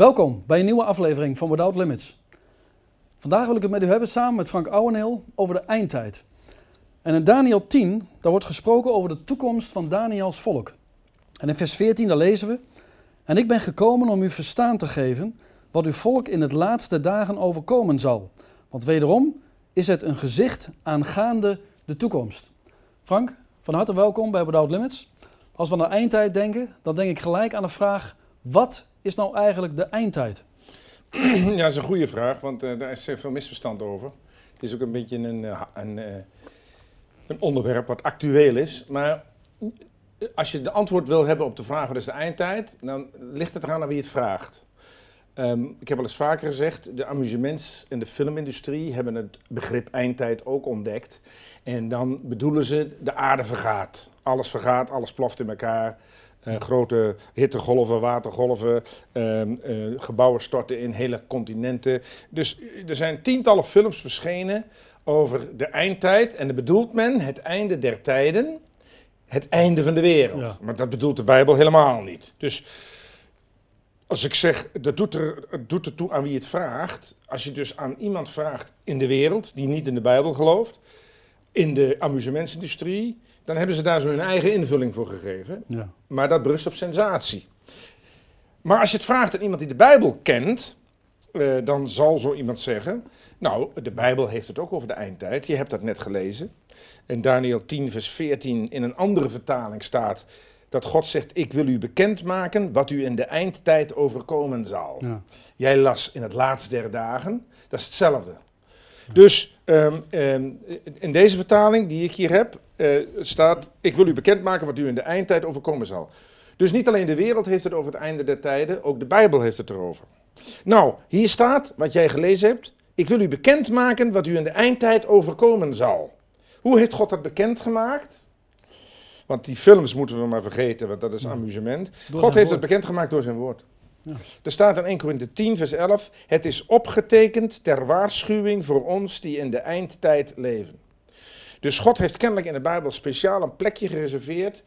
Welkom bij een nieuwe aflevering van Without Limits. Vandaag wil ik het met u hebben samen met Frank Ouweneel over de eindtijd. En in Daniel 10, daar wordt gesproken over de toekomst van Daniels volk. En in vers 14, daar lezen we: En ik ben gekomen om u verstaan te geven wat uw volk in het laatste dagen overkomen zal. Want wederom is het een gezicht aangaande de toekomst. Frank, van harte welkom bij Without Limits. Als we aan de eindtijd denken, dan denk ik gelijk aan de vraag: wat is nou eigenlijk de eindtijd? Ja, dat is een goede vraag, want uh, daar is veel misverstand over. Het is ook een beetje een, uh, een, een, onderwerp wat actueel is. Maar als je de antwoord wil hebben op de vraag wat is de eindtijd, dan ligt het eraan aan wie het vraagt. Um, ik heb al eens vaker gezegd, de amusements- en de filmindustrie hebben het begrip eindtijd ook ontdekt. En dan bedoelen ze de aarde vergaat. Alles vergaat, alles ploft in elkaar. Uh, grote hittegolven, watergolven, uh, uh, gebouwen storten in hele continenten. Dus er zijn tientallen films verschenen over de eindtijd. En dan bedoelt men het einde der tijden, het einde van de wereld. Ja. Maar dat bedoelt de Bijbel helemaal niet. Dus als ik zeg, dat doet er, het doet er toe aan wie het vraagt. Als je dus aan iemand vraagt in de wereld, die niet in de Bijbel gelooft, in de amusementsindustrie, dan hebben ze daar zo hun eigen invulling voor gegeven. Ja. Maar dat berust op sensatie. Maar als je het vraagt aan iemand die de Bijbel kent, uh, dan zal zo iemand zeggen: Nou, de Bijbel heeft het ook over de eindtijd. Je hebt dat net gelezen. In Daniel 10, vers 14 in een andere vertaling staat dat God zegt: Ik wil u bekendmaken wat u in de eindtijd overkomen zal. Ja. Jij las in het laatste der dagen, dat is hetzelfde. Dus um, um, in deze vertaling die ik hier heb, uh, staat: Ik wil u bekendmaken wat u in de eindtijd overkomen zal. Dus niet alleen de wereld heeft het over het einde der tijden, ook de Bijbel heeft het erover. Nou, hier staat wat jij gelezen hebt: Ik wil u bekendmaken wat u in de eindtijd overkomen zal. Hoe heeft God dat bekendgemaakt? Want die films moeten we maar vergeten, want dat is ja. amusement. Door God heeft woord. het bekendgemaakt door zijn woord. Ja. Er staat in 1 Korinthe 10, vers 11: Het is opgetekend ter waarschuwing voor ons die in de eindtijd leven. Dus God heeft kennelijk in de Bijbel speciaal een plekje gereserveerd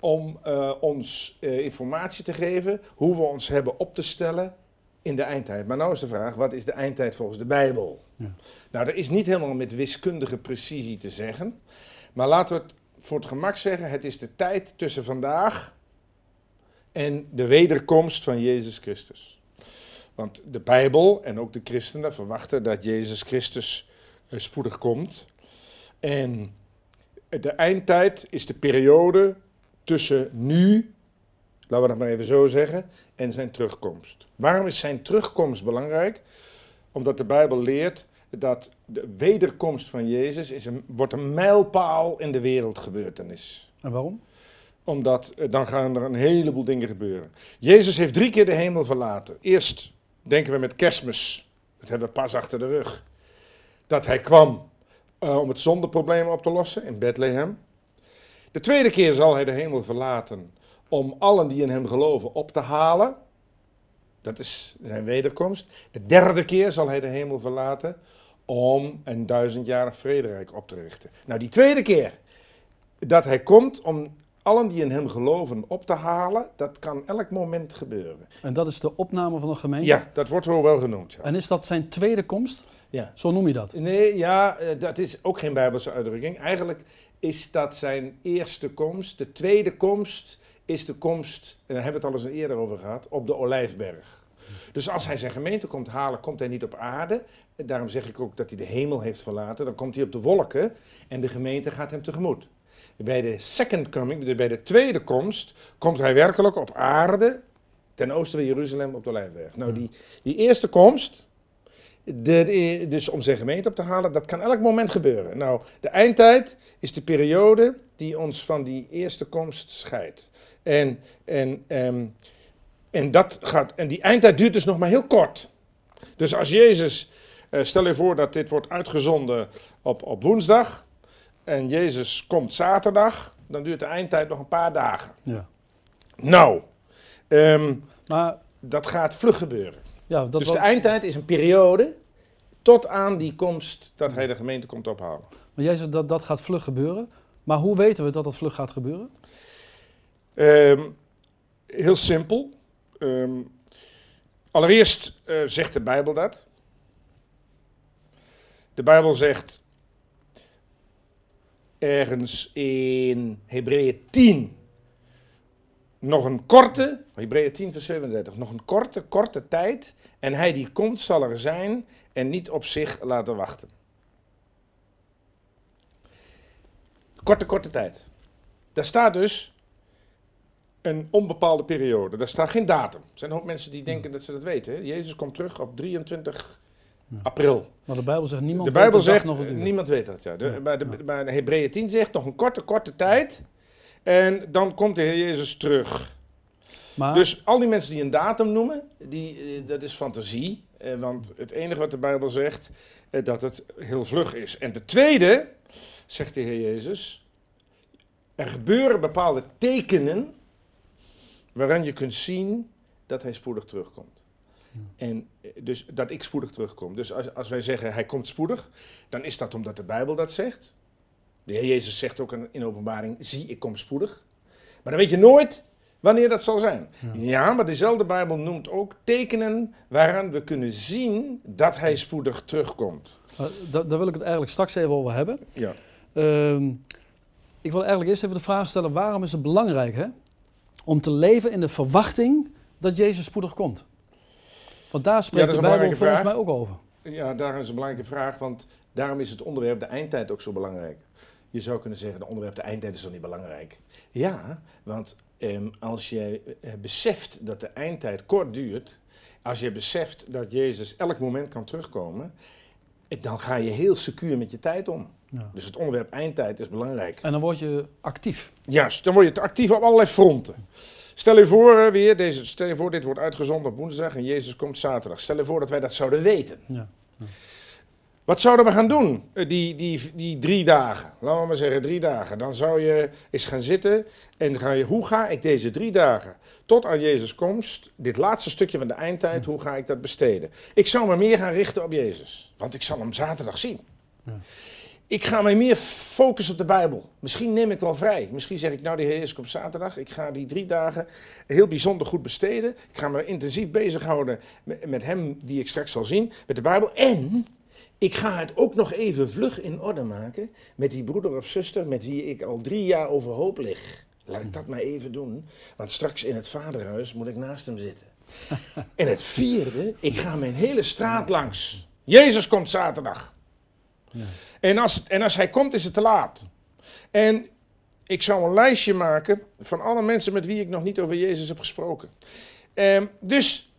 om uh, ons uh, informatie te geven hoe we ons hebben op te stellen in de eindtijd. Maar nou is de vraag: wat is de eindtijd volgens de Bijbel? Ja. Nou, dat is niet helemaal met wiskundige precisie te zeggen. Maar laten we het voor het gemak zeggen: het is de tijd tussen vandaag en de wederkomst van Jezus Christus. Want de Bijbel en ook de christenen verwachten dat Jezus Christus uh, spoedig komt. En de eindtijd is de periode tussen nu, laten we dat maar even zo zeggen, en zijn terugkomst. Waarom is zijn terugkomst belangrijk? Omdat de Bijbel leert dat de wederkomst van Jezus is een, wordt een mijlpaal in de wereldgebeurtenis. En waarom? Omdat eh, dan gaan er een heleboel dingen gebeuren. Jezus heeft drie keer de hemel verlaten. Eerst denken we met kerstmis, dat hebben we pas achter de rug. Dat hij kwam uh, om het zondeprobleem op te lossen in Bethlehem. De tweede keer zal hij de hemel verlaten om allen die in hem geloven op te halen. Dat is zijn wederkomst. De derde keer zal hij de hemel verlaten om een duizendjarig vrederijk op te richten. Nou, die tweede keer dat hij komt om allen die in hem geloven op te halen, dat kan elk moment gebeuren. En dat is de opname van de gemeente? Ja, dat wordt wel wel genoemd. Ja. En is dat zijn tweede komst? Ja. Zo noem je dat? Nee, ja, dat is ook geen Bijbelse uitdrukking. Eigenlijk is dat zijn eerste komst. De tweede komst is de komst, daar hebben we het al eens eerder over gehad, op de Olijfberg. Dus als hij zijn gemeente komt halen, komt hij niet op aarde. Daarom zeg ik ook dat hij de hemel heeft verlaten. Dan komt hij op de wolken en de gemeente gaat hem tegemoet. Bij de second coming, dus bij de tweede komst, komt hij werkelijk op aarde ten oosten van Jeruzalem op de Olijfberg. Nou, die, die eerste komst, dus om zijn gemeente op te halen, dat kan elk moment gebeuren. Nou, de eindtijd is de periode die ons van die eerste komst scheidt. En, en, en, en, dat gaat, en die eindtijd duurt dus nog maar heel kort. Dus als Jezus, uh, stel je voor dat dit wordt uitgezonden op, op woensdag, en Jezus komt zaterdag, dan duurt de eindtijd nog een paar dagen. Ja. Nou, um, maar, dat gaat vlug gebeuren. Ja, dat dus de eindtijd is een periode tot aan die komst dat hij de gemeente komt ophalen. Maar jij zegt dat dat gaat vlug gebeuren. Maar hoe weten we dat dat vlug gaat gebeuren? Um, heel simpel. Um, Allereerst eh, zegt de Bijbel dat. De Bijbel zegt ergens in Hebreeën 10 nog een korte, Hebreeën 10 vers 37, nog een korte, korte tijd en hij die komt zal er zijn en niet op zich laten wachten. Korte, korte tijd. Daar staat dus een onbepaalde periode. Daar staat geen datum. Er zijn hoop mensen die denken dat ze dat weten. Hè? Jezus komt terug op 23 april. Maar de Bijbel zegt niemand De Bijbel weet zegt, nog niemand weet dat. Ja. De, Ja, maar, de, maar Hebreeën 10 zegt nog een korte, korte tijd. En dan komt de Heer Jezus terug. Maar, Dus al die mensen die een datum noemen, die, eh, dat is fantasie. Eh, want het enige wat de Bijbel zegt, eh, dat het heel vlug is. En de tweede, zegt de Heer Jezus, er gebeuren bepaalde tekenen waaraan je kunt zien dat hij spoedig terugkomt. En eh, dus dat ik spoedig terugkom. Dus als, als wij zeggen hij komt spoedig, dan is dat omdat de Bijbel dat zegt. De Heer Jezus zegt ook in, in openbaring, zie ik kom spoedig. Maar dan weet je nooit wanneer dat zal zijn. Ja. maar dezelfde Bijbel noemt ook tekenen waaraan we kunnen zien dat hij spoedig terugkomt. da- daar wil ik het eigenlijk straks even over hebben. Ja. Ehm, ik wil eigenlijk eerst even de vraag stellen: waarom is het belangrijk hè, om te leven in de verwachting dat Jezus spoedig komt? Want daar spreekt de Bijbel volgens vraag. mij ook over. Ja, daar is een belangrijke vraag, want daarom is het onderwerp de eindtijd ook zo belangrijk. Je zou kunnen zeggen, de onderwerp de eindtijd is toch niet belangrijk? Ja, want ehm, als je eh, beseft dat de eindtijd kort duurt, als je beseft dat Jezus elk moment kan terugkomen, dan ga je heel secuur met je tijd om. Ja. Dus het onderwerp eindtijd is belangrijk. En dan word je actief. Juist, dan word je te actief op allerlei fronten. Stel je voor eh, weer, deze, stel je voor, dit wordt uitgezonden op woensdag en Jezus komt zaterdag. Stel je voor dat wij dat zouden weten. Ja. Wat zouden we gaan doen eh, die, die, die drie dagen? Laten we maar zeggen drie dagen. Dan zou je eens gaan zitten en ga je, hoe ga ik deze drie dagen tot aan Jezus komst, dit laatste stukje van de eindtijd, hoe ga ik dat besteden? Ik zou me meer gaan richten op Jezus, want ik zal hem zaterdag zien. Ja. Ik ga mij meer focussen op de Bijbel. Misschien neem ik wel vrij. Misschien zeg ik, nou, de Heer is op zaterdag. Ik ga die drie dagen heel bijzonder goed besteden. Ik ga me intensief bezighouden met, met hem die ik straks zal zien, met de Bijbel. En ik ga het ook nog even vlug in orde maken met die broeder of zuster met wie ik al drie jaar overhoop lig. Laat ik dat maar even doen, want straks in het vaderhuis moet ik naast hem zitten. En het vierde, ik ga mijn hele straat langs. Jezus komt zaterdag. En als, en als hij komt, is het te laat. En ik zou een lijstje maken van alle mensen met wie ik nog niet over Jezus heb gesproken. Ehm, dus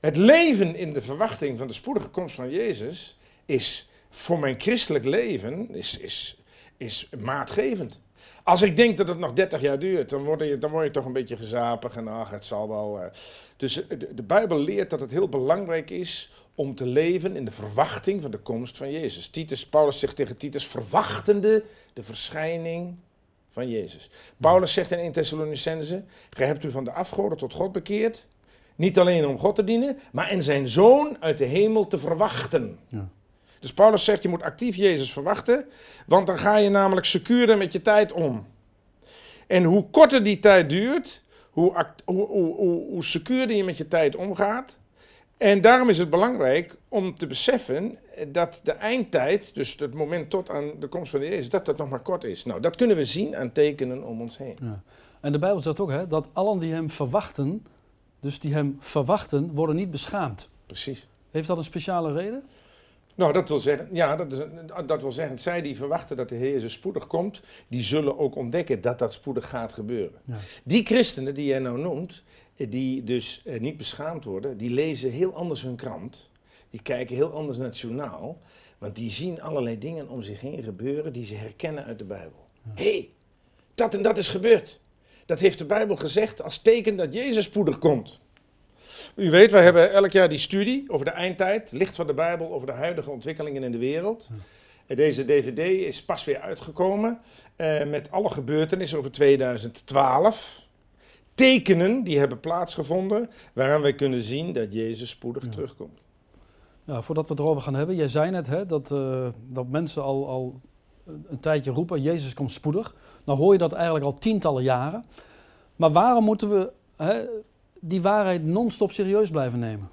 het leven in de verwachting van de spoedige komst van Jezus is voor mijn christelijk leven is, is, is maatgevend. Als ik denk dat het nog 30 jaar duurt, dan word je, dan word je toch een beetje gezapig en ach, het zal wel. eh. Dus de Bijbel leert dat het heel belangrijk is om te leven in de verwachting van de komst van Jezus. Titus, Paulus zegt tegen Titus, verwachtende de verschijning van Jezus. Paulus zegt in 1 Thessalonicense, gij hebt u van de afgoden tot God bekeerd, niet alleen om God te dienen, maar en zijn zoon uit de hemel te verwachten. Ja. Dus Paulus zegt, je moet actief Jezus verwachten, want dan ga je namelijk secuurder met je tijd om. En hoe korter die tijd duurt, hoe, hoe, hoe, hoe secuurder je met je tijd omgaat. En daarom is het belangrijk om te beseffen dat de eindtijd, dus het moment tot aan de komst van de Jezus, dat dat nog maar kort is. Nou, dat kunnen we zien aan tekenen om ons heen. Ja. En de Bijbel zegt ook hè, dat allen die hem verwachten, dus die hem verwachten, worden niet beschaamd. Precies. Heeft dat een speciale reden? Nou, dat wil zeggen, ja, dat, is, dat wil zeggen, zij die verwachten dat de Heer Jezus spoedig komt, die zullen ook ontdekken dat dat spoedig gaat gebeuren. Ja. Die christenen die jij nou noemt, die dus eh, niet beschaamd worden, die lezen heel anders hun krant. Die kijken heel anders naar het journaal. Want die zien allerlei dingen om zich heen gebeuren die ze herkennen uit de Bijbel. Hé, hey, dat en dat is gebeurd. Dat heeft de Bijbel gezegd als teken dat Jezus spoedig komt. U weet, wij hebben elk jaar die studie over de eindtijd, licht van de Bijbel over de huidige ontwikkelingen in de wereld. En Deze DVD is pas weer uitgekomen eh, met alle gebeurtenissen over 2012 tekenen die hebben plaatsgevonden waaraan wij kunnen zien dat Jezus spoedig Ja. terugkomt. Ja, voordat we het erover gaan hebben, jij zei net hè, dat, eh, dat mensen al, al een een tijdje roepen, Jezus komt spoedig. Nou hoor je dat eigenlijk al tientallen jaren. Maar waarom moeten we hè, die waarheid non-stop serieus blijven nemen?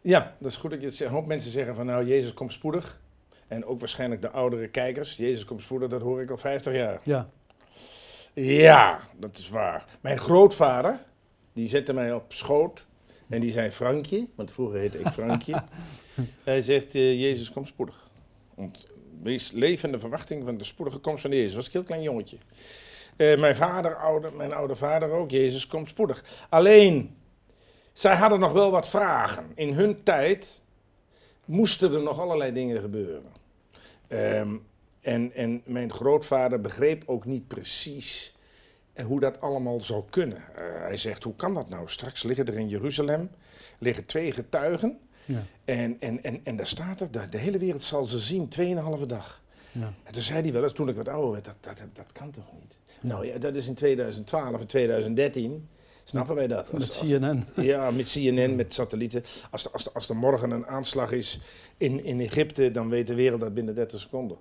Ja, dat is goed dat je het zegt. Een hoop mensen zeggen van nou, Jezus komt spoedig. En ook waarschijnlijk de oudere kijkers. Jezus komt spoedig, dat hoor ik al 50 jaar. Ja. Ja, dat is waar. Mijn grootvader, die zette mij op schoot. En die zei Frankje, want vroeger heette ik Frankje. Hij zegt, eh, Jezus komt spoedig. Want wees levende verwachting van de spoedige komst van Jezus. was een heel klein jongetje. Eh, mijn vader, oude, mijn oude vader ook, Jezus komt spoedig. Alleen, zij hadden nog wel wat vragen. In hun tijd moesten er nog allerlei dingen gebeuren. Ehm, en, en mijn grootvader begreep ook niet precies eh, hoe dat allemaal zou kunnen. Eh, hij zegt, hoe kan dat nou? Straks liggen er in Jeruzalem liggen twee getuigen. Ja. En, en, en, en daar staat er, de, de hele wereld zal ze zien, tweeënhalve dag. Ja. En toen zei hij wel eens, toen ik wat ouder werd, dat, dat, dat kan toch niet? Nou ja, dat is in 2012 en 2013. Snappen wij dat? Met als- CNN. ja, met CNN, met satellieten. Als, er- als, als er morgen een aanslag is in, in Egypte, dan weet de wereld dat binnen 30 seconden.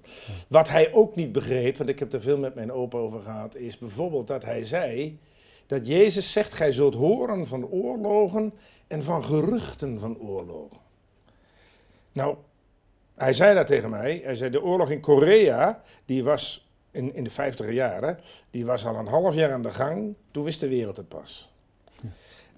Wat hij ook niet begreep, want ik heb er veel met mijn opa over gehad, is bijvoorbeeld dat hij zei dat Jezus zegt: Gij zult horen van oorlogen en van geruchten van oorlogen. Nou, hij zei dat tegen mij. Hij zei: De oorlog in Korea, die was in, in de 50 jaren, die was al een half jaar aan de gang. Toen wist de wereld het pas.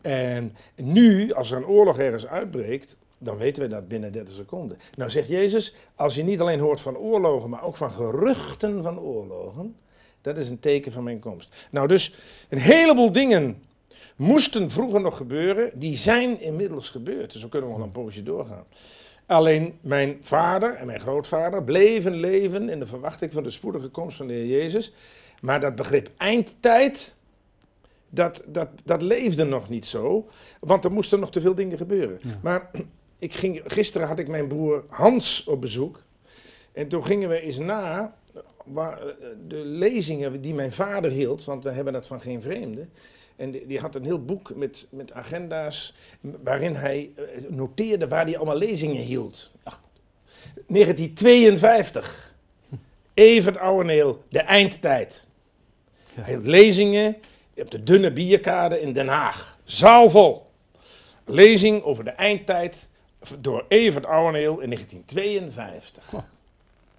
En nu, als er een oorlog ergens uitbreekt, dan weten we dat binnen 30 seconden. Nou zegt Jezus, als je niet alleen hoort van oorlogen, maar ook van geruchten van oorlogen, dat is een teken van mijn komst. Nou dus, een heleboel dingen moesten vroeger nog gebeuren, die zijn inmiddels gebeurd. Dus we kunnen nog een poosje doorgaan. Alleen mijn vader en mijn grootvader bleven leven in de verwachting van de spoedige komst van de Heer Jezus. Maar dat begrip eindtijd, dat, dat, dat leefde nog niet zo, want er moesten nog te veel dingen gebeuren. Ja. Maar ik ging, gisteren had ik mijn broer Hans op bezoek. En toen gingen we eens na waar, eh, de lezingen die mijn vader hield, want we hebben dat van geen vreemde. En die, die had een heel boek met, met agenda's waarin hij eh, noteerde waar hij allemaal lezingen hield. Ach, 1952. Evert Ouweneel, de eindtijd. Hij hield lezingen op de dunne bierkade in Den Haag. Zaalvol. Lezing over de eindtijd door Evert Ouweneel in 1952.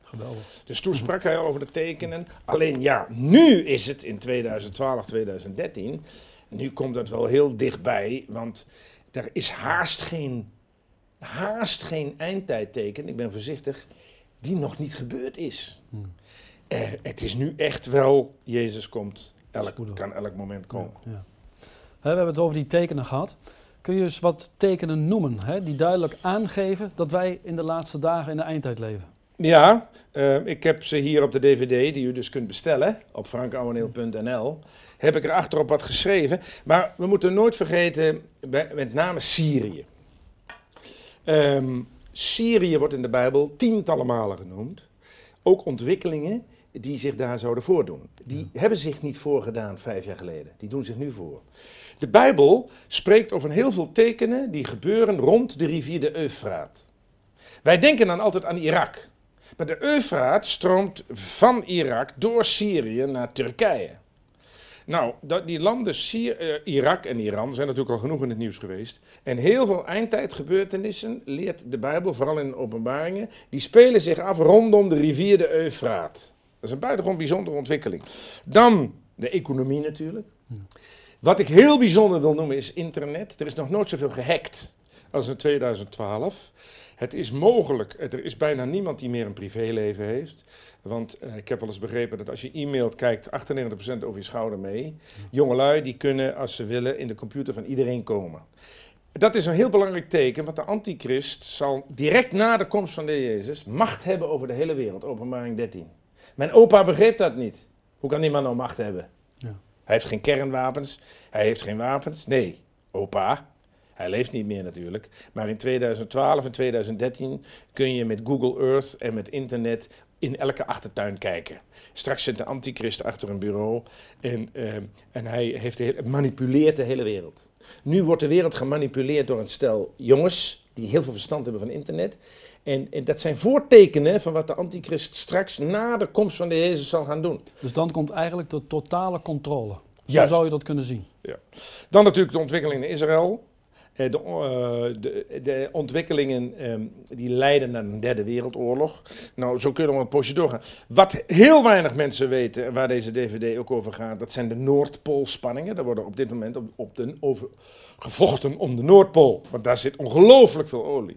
Geweldig. Dus toen sprak hij over de tekenen. Alleen ja, nu is het in 2012, 2013. Nu komt dat wel heel dichtbij, want er is haast geen, haast geen eindtijdteken, ik ben voorzichtig, die nog niet gebeurd is. Hmm. Eh, het is nu echt wel, Jezus komt, elk, Spoedig. kan elk moment komen. Ja, we hebben het over die tekenen gehad. Kun je eens wat tekenen noemen die duidelijk aangeven dat wij in de laatste dagen in de eindtijd leven? Ja, eh, ik heb ze hier op de DVD, die u dus kunt bestellen op frankouweneel.nl. Heb ik er achterop wat geschreven. Maar we moeten nooit vergeten, bij- met name Syrië. Ehm, Syrië wordt in de Bijbel tientallen malen genoemd. Ook ontwikkelingen die zich daar zouden voordoen. Die hebben zich niet voorgedaan vijf jaar geleden. Die doen zich nu voor. De Bijbel spreekt over heel veel tekenen die gebeuren rond de rivier de Eufraat. Wij denken dan altijd aan Irak. Maar de Eufraat stroomt van Irak door Syrië naar Turkije. Nou, die landen Syr- eh, Irak en Iran zijn natuurlijk al genoeg in het nieuws geweest. En heel veel eindtijdgebeurtenissen leert de Bijbel, vooral in openbaringen, die spelen zich af rondom de rivier de Eufraat. Dat is een buitengewoon bijzondere ontwikkeling. Dan de economie natuurlijk. Wat ik heel bijzonder wil noemen is internet. Er is nog nooit zoveel gehackt als in 2012. Het is mogelijk, er is bijna niemand die meer een privéleven heeft. Want eh, ik heb wel eens begrepen dat als je e-mailt, kijkt 98% over je schouder mee. Jongelui die kunnen, als ze willen, in de computer van iedereen komen. Dat is een heel belangrijk teken, want de antichrist zal direct na de komst van de Jezus macht hebben over de hele wereld. Openbaring 13. Mijn opa begreep dat niet. Hoe kan die man nou macht hebben? Ja. Hij heeft geen kernwapens, hij heeft geen wapens. Nee, opa, hij leeft niet meer natuurlijk. Maar in 2012 en 2013 kun je met Google Earth en met internet in elke achtertuin kijken. Straks zit de antichrist achter een bureau en, eh, en hij heeft de hele- manipuleert de hele wereld. Nu wordt de wereld gemanipuleerd door een stel jongens die heel veel verstand hebben van internet. En, en dat zijn voortekenen van wat de antichrist straks na de komst van de Jezus zal gaan doen. Dus dan komt eigenlijk de totale controle. Zo Juist. zou je dat kunnen zien. Dan natuurlijk de ontwikkeling in Israël. eh, de, eh, de, de ontwikkelingen ehm, die leiden naar een derde wereldoorlog. Nou, zo kunnen we een poosje doorgaan. Wat heel weinig mensen weten, en waar deze DVD ook over gaat, dat zijn de Noordpoolspanningen. Daar worden op dit moment op, op de, over, gevochten om de Noordpool, want daar zit ongelooflijk veel olie.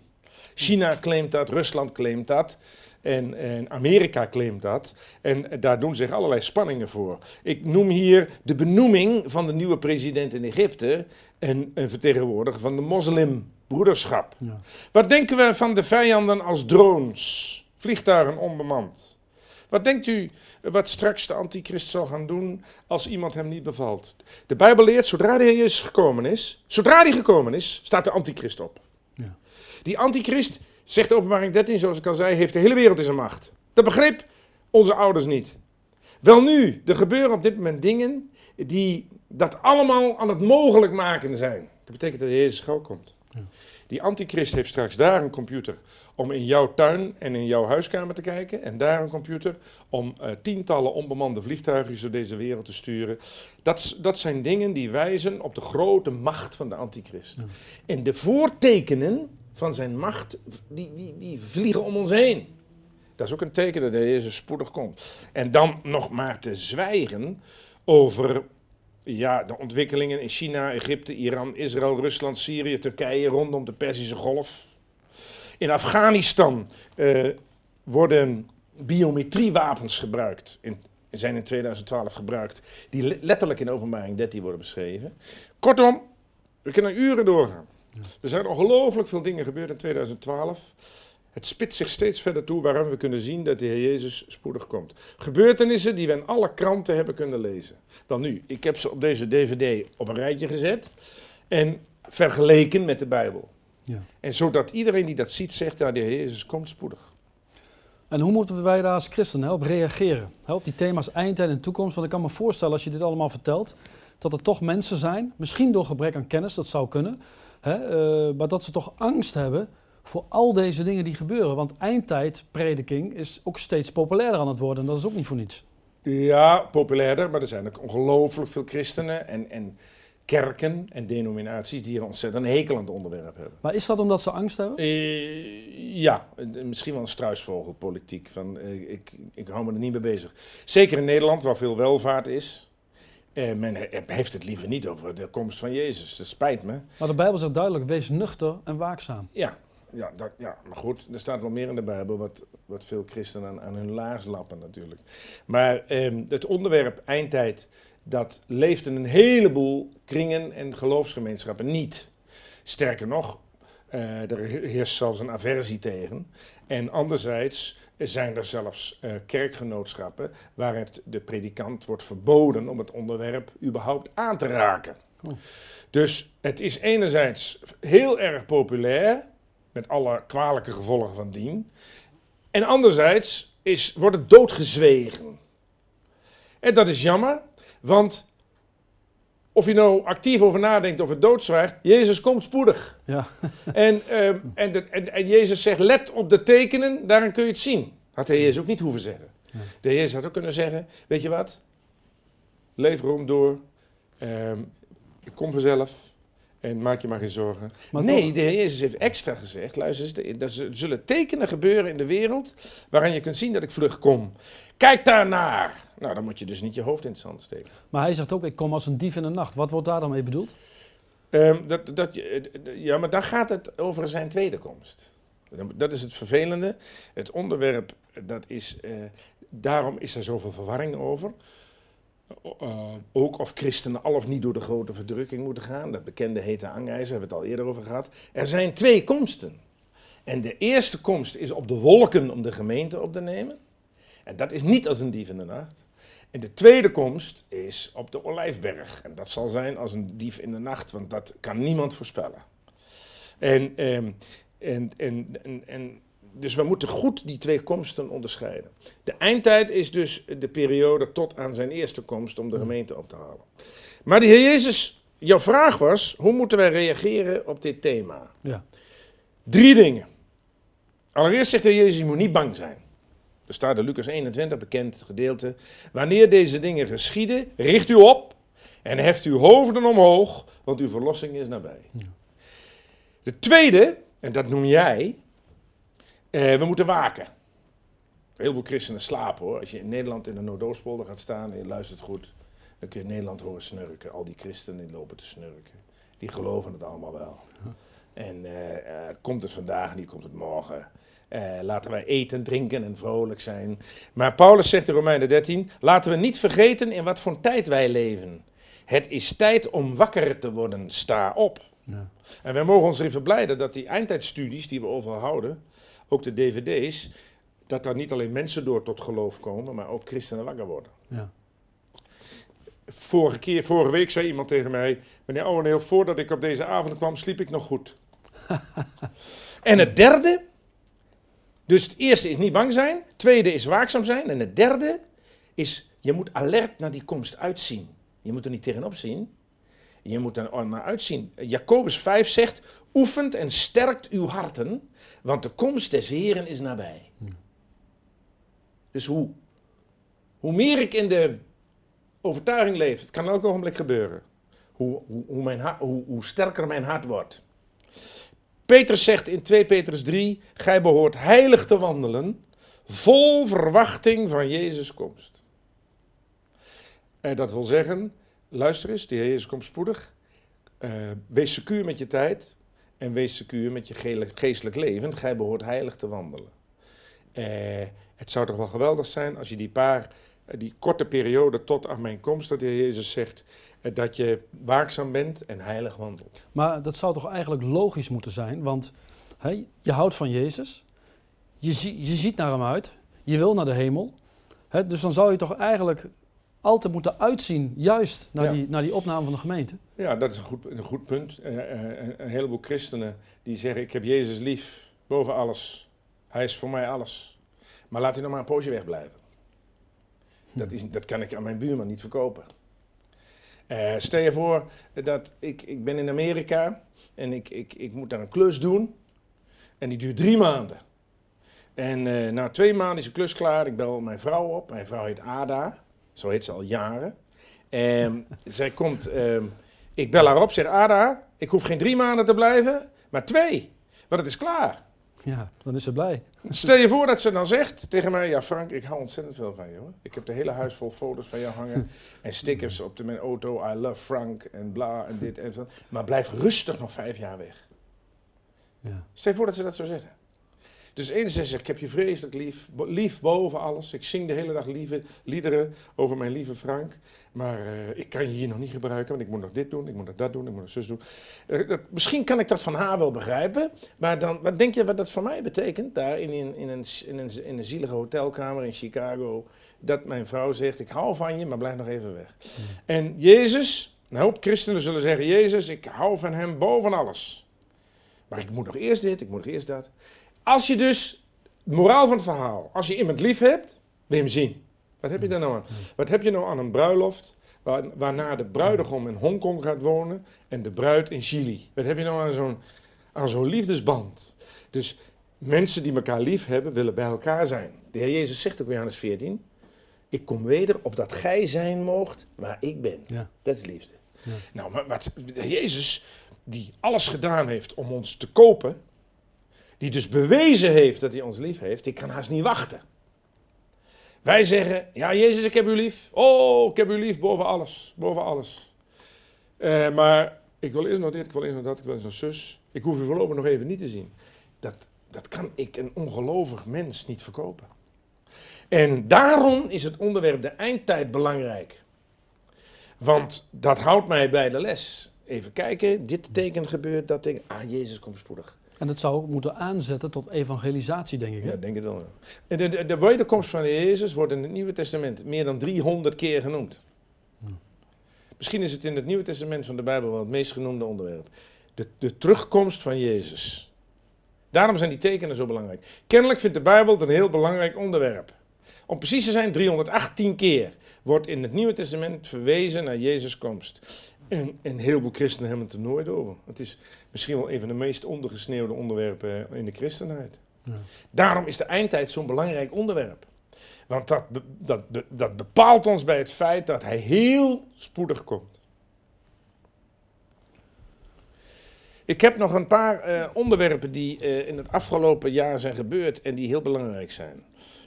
China claimt dat, Rusland claimt dat. En, en, Amerika claimt dat. En daar doen zich allerlei spanningen voor. Ik noem hier de benoeming van de nieuwe president in Egypte. En een vertegenwoordiger van de moslimbroederschap. Ja. Wat denken we van de vijanden als drones, vliegtuigen onbemand? Wat denkt u wat straks de antichrist zal gaan doen als iemand hem niet bevalt? De Bijbel leert, zodra de Heer Jezus gekomen is, zodra hij gekomen is, staat de antichrist op. Ja. Die antichrist Zegt de openbaring 13, zoals ik al zei, heeft de hele wereld in zijn macht. Dat begrip onze ouders niet. Wel nu, er gebeuren op dit moment dingen die dat allemaal aan het mogelijk maken zijn. Dat betekent dat de Jezus gauw komt. Ja. Die antichrist heeft straks daar een computer om in jouw tuin en in jouw huiskamer te kijken. En daar een computer om uh, tientallen onbemande vliegtuigen door deze wereld te sturen. Dat, dat zijn dingen die wijzen op de grote macht van de antichrist. Ja. En de voortekenen van zijn macht, die, die, die vliegen om ons heen. Dat is ook een teken dat Jezus spoedig komt. En dan nog maar te zwijgen over ja, de ontwikkelingen in China, Egypte, Iran, Israël, Rusland, Syrië, Turkije, rondom de Perzische Golf. In Afghanistan uh, worden biometriewapens gebruikt. In, zijn in 2012 gebruikt. Die letterlijk in openbaring 13 worden beschreven. Kortom, we kunnen uren doorgaan. Er zijn ongelooflijk veel dingen gebeurd in 2012. Het spitst zich steeds verder toe waarom we kunnen zien dat de Heer Jezus spoedig komt. Gebeurtenissen die we in alle kranten hebben kunnen lezen. Dan nu, ik heb ze op deze DVD op een rijtje gezet en vergeleken met de Bijbel. Ja. En zodat iedereen die dat ziet zegt, dat de Heer Jezus komt spoedig. En hoe moeten wij daar als christenen op reageren? Op die thema's eindtijd en toekomst. Want ik kan me voorstellen als je dit allemaal vertelt, dat er toch mensen zijn, misschien door gebrek aan kennis, dat zou kunnen, Hè, uh, maar dat ze toch angst hebben voor al deze dingen die gebeuren. Want eindtijdprediking is ook steeds populairder aan het worden. En dat is ook niet voor niets. Ja, populairder, maar er zijn ook ongelooflijk veel christenen en, en kerken en denominaties die een ontzettend hekel aan het onderwerp hebben. Maar is dat omdat ze angst hebben? Uh, ja, misschien wel een struisvogelpolitiek. Van, uh, ik, ik hou me er niet mee bezig. Zeker in Nederland, waar veel welvaart is. Uh, men heeft het liever niet over de komst van Jezus. Dat spijt me. Maar de Bijbel zegt duidelijk: wees nuchter en waakzaam. Ja, ja, dat, ja maar goed, er staat wel meer in de Bijbel wat, wat veel christenen aan, aan hun laars lappen natuurlijk. Maar um, het onderwerp eindtijd, dat leeft in een heleboel kringen en geloofsgemeenschappen niet. Sterker nog, uh, er heerst zelfs een aversie tegen. En anderzijds zijn er zelfs uh, kerkgenootschappen waar het de predikant wordt verboden om het onderwerp überhaupt aan te raken. Oh. Dus het is enerzijds heel erg populair, met alle kwalijke gevolgen van dien. En anderzijds is, wordt het doodgezwegen. En dat is jammer, want of je nou actief over nadenkt of het doodzwijgt, Jezus komt spoedig. Ja. en, uh, en, de, en, en, Jezus zegt, let op de tekenen, daarin kun je het zien. Had de Heer ook niet hoeven zeggen. De Heer had ook kunnen zeggen, weet je wat, leef erom door, um, ik kom vanzelf en maak je maar geen zorgen. Maar nee, de Heer Jezus heeft extra gezegd, luister eens, er zullen tekenen gebeuren in de wereld waarin je kunt zien dat ik vlug kom. Kijk daarnaar. Nou, dan moet je dus niet je hoofd in het zand steken. Maar hij zegt ook, ik kom als een dief in de nacht. Wat wordt daar dan mee bedoeld? Um, dat, dat, ja, maar dan gaat het over zijn tweede komst. Dat is het vervelende. Het onderwerp, dat is, uh, daarom is er zoveel verwarring over. Uh, ook of christenen al of niet door de grote verdrukking moeten gaan. Dat bekende hete hangijzer, hebben we het al eerder over gehad. Er zijn twee komsten. En de eerste komst is op de wolken om de gemeente op te nemen. En dat is niet als een dief in de nacht. En de tweede komst is op de Olijfberg. En dat zal zijn als een dief in de nacht, want dat kan niemand voorspellen. En, ehm, en, en, en, dus we moeten goed die twee komsten onderscheiden. De eindtijd is dus de periode tot aan zijn eerste komst om de gemeente op te halen. Maar de Heer Jezus, jouw vraag was, hoe moeten wij reageren op dit thema? Ja. Drie dingen. Allereerst zegt de Heer Jezus, je moet niet bang zijn. Er staat in Lucas 21, bekend gedeelte. Wanneer deze dingen geschieden, richt u op en heft uw hoofden omhoog, want uw verlossing is nabij. Ja. De tweede, en dat noem jij, eh, we moeten waken. Een heleboel christenen slapen hoor. Als je in Nederland in de Noordoostpolder gaat staan en je luistert goed, dan kun je Nederland horen snurken. Al die christenen die lopen te snurken. Die geloven het allemaal wel. En eh, eh, komt het vandaag, niet komt het morgen. Laten wij eten, drinken en vrolijk zijn. Maar Paulus zegt in Romeinen 13: laten we niet vergeten in wat voor tijd wij leven. Het is tijd om wakker te worden. Sta op. Ja. En wij mogen ons erin verblijden dat die eindtijdstudies die we overal houden, ook de dvd's, dat daar niet alleen mensen door tot geloof komen, maar ook christenen wakker worden. Ja. Vorige, keer, vorige week zei iemand tegen mij, meneer Ouweneel, voordat ik op deze avond kwam, sliep ik nog goed. en het derde, dus het eerste is niet bang zijn, het tweede is waakzaam zijn, en het derde is, je moet alert naar die komst uitzien. Je moet er niet tegenop zien, je moet er naar uitzien. Jacobus 5 zegt, oefent en sterkt uw harten, want de komst des Heren is nabij. Dus hoe? Hoe meer ik in de overtuiging leef, het kan elk ogenblik gebeuren, hoe, hoe, hoe, mijn hoe, hoe sterker mijn hart wordt. Petrus zegt in 2 Petrus 3, gij behoort heilig te wandelen, vol verwachting van Jezus' komst. En dat wil zeggen, luister eens, de Heer Jezus komt spoedig. Eh, wees secuur met je tijd en wees secuur met je geestelijk leven. Gij behoort heilig te wandelen. Eh, het zou toch wel geweldig zijn als je die paar, eh, die korte periode tot aan mijn komst, dat de Heer Jezus zegt, dat je waakzaam bent en heilig wandelt. Maar dat zou toch eigenlijk logisch moeten zijn, want je houdt van Jezus, je, je ziet naar hem uit, je wil naar de hemel. Dus dan zou je toch eigenlijk altijd moeten uitzien, juist naar, Ja. die, naar die opname van de gemeente. Ja, dat is een goed, een goed punt. Eh, eh, een, een heleboel christenen die zeggen, ik heb Jezus lief boven alles. Hij is voor mij alles. Maar laat hij nog maar een poosje wegblijven. Dat, is, dat kan ik aan mijn buurman niet verkopen. Eh, stel je voor dat ik, ik ben in Amerika en ik, ik, ik moet daar een klus doen. En die duurt drie maanden. En na twee maanden is de klus klaar. Ik bel mijn vrouw op. Mijn vrouw heet Ada. Zo heet ze al jaren. En zij komt, ehm, ik bel haar op, zeg Ada, ik hoef geen drie maanden te blijven, maar twee. Want het is klaar. Ja, dan is ze blij. Stel je voor dat ze dan zegt tegen mij, ja Frank, ik hou ontzettend veel van je hoor. Ik heb de hele huis vol foto's van jou hangen en stickers op de, mijn auto, I love Frank en bla en dit en zo. Maar blijf rustig nog vijf jaar weg. Ja. Stel je voor dat ze dat zou zeggen. Dus enerzijds zeg ik, ik heb je vreselijk lief, lief boven alles. Ik zing de hele dag lieve liederen over mijn lieve Frank. Maar eh, ik kan je hier nog niet gebruiken, want ik moet nog dit doen, ik moet nog dat doen, ik moet nog zus doen. Eh, dat, misschien kan ik dat van haar wel begrijpen, maar dan, wat denk je wat dat voor mij betekent? Daar in, in, in, een, in, een, in een zielige hotelkamer in Chicago, dat mijn vrouw zegt, ik hou van je, maar blijf nog even weg. En Jezus, een hoop christenen zullen zeggen, Jezus, ik hou van hem boven alles. Maar ik moet nog eerst dit, ik moet nog eerst dat. Als je dus, de moraal van het verhaal, als je iemand lief hebt, wil je hem zien. Wat heb je daar nou aan? Wat heb je nou aan een bruiloft waar, waarna de bruidegom in Hongkong gaat wonen en de bruid in Chili? Wat heb je nou aan zo'n, aan zo'n liefdesband? Dus mensen die elkaar lief hebben, willen bij elkaar zijn. De Heer Jezus zegt ook in Johannes 14, ik kom weder opdat gij zijn moogt waar ik ben. Ja. Dat is liefde. Ja. Nou, maar wat, Jezus, die alles gedaan heeft om ons te kopen, die dus bewezen heeft dat hij ons lief heeft, die kan haast niet wachten. Wij zeggen, ja Jezus, ik heb u lief. Oh, ik heb u lief boven alles, boven alles. Eh, maar ik wil eerst nog dit, ik wil eerst nog dat, ik wil eerst nog zus. Ik hoef u voorlopig nog even niet te zien. Dat, dat kan ik een ongelovig mens niet verkopen. En daarom is het onderwerp de eindtijd belangrijk. Want dat houdt mij bij de les. Even kijken, dit teken gebeurt, dat teken. Ah, Jezus komt spoedig. En dat zou ook moeten aanzetten tot evangelisatie, denk ik. Hè? Ja, denk het wel. ja. De, de, de wederkomst van Jezus wordt in het Nieuwe Testament meer dan 300 keer genoemd. Misschien is het in het Nieuwe Testament van de Bijbel wel het meest genoemde onderwerp. De, de terugkomst van Jezus. Daarom zijn die tekenen zo belangrijk. Kennelijk vindt de Bijbel het een heel belangrijk onderwerp. Om precies te zijn, 318 keer wordt in het Nieuwe Testament verwezen naar Jezus' komst. En een heleboel christenen hebben het er nooit over. Het is misschien wel een van de meest ondergesneeuwde onderwerpen in de christenheid. Ja. Daarom is de eindtijd zo'n belangrijk onderwerp. Want dat, be- dat, be- dat bepaalt ons bij het feit dat hij heel spoedig komt. Ik heb nog een paar eh, onderwerpen die eh, in het afgelopen jaar zijn gebeurd en die heel belangrijk zijn.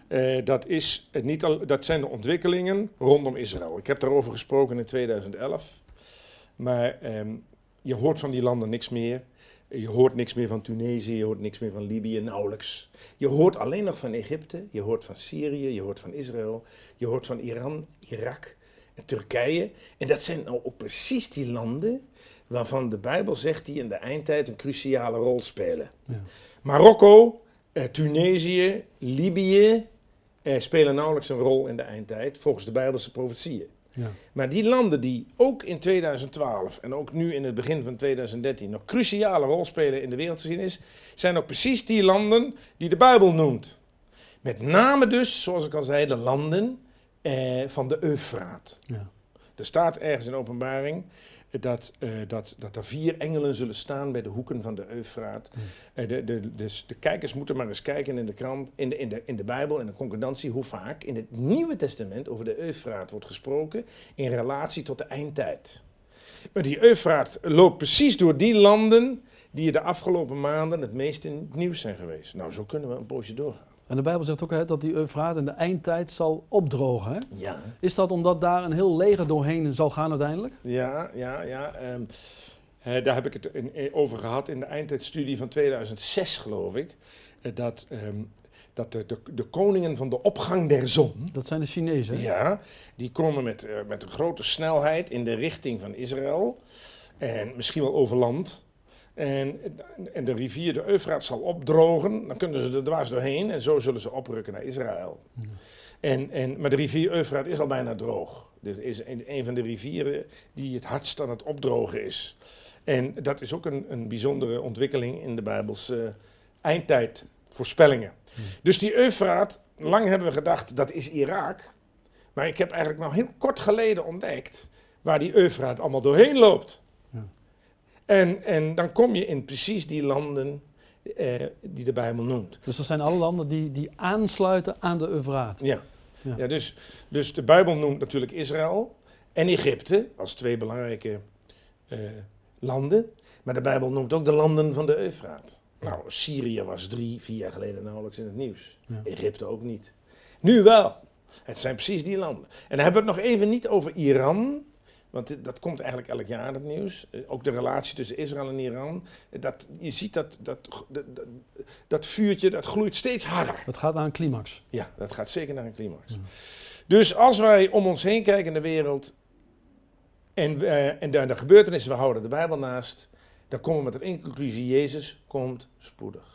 Eh, dat, is niet al, dat zijn de ontwikkelingen rondom Israël. Ik heb daarover gesproken in 2011. Maar ehm, je hoort van die landen niks meer. Je hoort niks meer van Tunesië, je hoort niks meer van Libië, nauwelijks. Je hoort alleen nog van Egypte, je hoort van Syrië, je hoort van Israël, je hoort van Iran, Irak en Turkije. En dat zijn nou ook precies die landen waarvan de Bijbel zegt die in de eindtijd een cruciale rol spelen. Ja. Marokko, eh, Tunesië, Libië eh, spelen nauwelijks een rol in de eindtijd, volgens de Bijbelse profetieën. Ja. Maar die landen die ook in 2012 en ook nu in het begin van 2013 nog cruciale rol spelen in de wereldgeschiedenis, zijn ook precies die landen die de Bijbel noemt. Met name dus, zoals ik al zei, de landen eh, van de Eufraat. Ja. Er staat ergens in openbaring dat, eh, dat, dat er vier engelen zullen staan bij de hoeken van de Eufraat. Hmm. Eh, de, de, dus de kijkers moeten maar eens kijken in de krant, in de, in de, in de Bijbel, in de concordantie, hoe vaak in het Nieuwe Testament over de Eufraat wordt gesproken in relatie tot de eindtijd. Maar die Eufraat loopt precies door die landen die de afgelopen maanden het meest in het nieuws zijn geweest. Nou, zo kunnen we een poosje doorgaan. En de Bijbel zegt ook hè, dat die Eufraat in de eindtijd zal opdrogen. Hè? Ja. Is dat omdat daar een heel leger doorheen zal gaan uiteindelijk? Ja, ja, ja. ehm, eh, daar heb ik het in- in- over gehad in de eindtijdstudie van 2006, geloof ik. Eh, dat ehm, dat de, de, de koningen van de opgang der zon, Dat zijn de Chinezen. hè? ja, die komen met, eh, met een grote snelheid in de richting van Israël. En misschien wel over land. En, en de rivier de Eufraat zal opdrogen. Dan kunnen ze er dwars doorheen. En zo zullen ze oprukken naar Israël. En, en, maar de rivier Eufraat is al bijna droog. Dit is een, een van de rivieren die het hardst aan het opdrogen is. En dat is ook een, een bijzondere ontwikkeling in de Bijbelse eindtijdvoorspellingen. Dus die Eufraat, lang hebben we gedacht dat is Irak. Maar ik heb eigenlijk nog heel kort geleden ontdekt waar die Eufraat allemaal doorheen loopt. En, en dan kom je in precies die landen eh, die de Bijbel noemt. Dus dat zijn alle landen die, die aansluiten aan de Eufraat. Ja. Ja. Ja. dus, dus de Bijbel noemt natuurlijk Israël en Egypte als twee belangrijke eh, landen. Maar de Bijbel noemt ook de landen van de Eufraat. Nou, Syrië was drie, vier jaar geleden nauwelijks in het nieuws. Ja. Egypte ook niet. Nu wel. Het zijn precies die landen. En dan hebben we het nog even niet over Iran. Want dit- dat komt eigenlijk elk jaar het nieuws. Eh, Ook de relatie tussen Israël en Iran. Eh, Dat, je ziet dat, dat, dat, dat, dat vuurtje dat gloeit steeds harder. Dat gaat naar een climax. Ja, dat gaat zeker naar een climax. Ja. Dus als wij om ons heen kijken in de wereld en, eh, en de, de gebeurtenissen, we houden de Bijbel naast, dan komen we met een één conclusie, Jezus komt spoedig.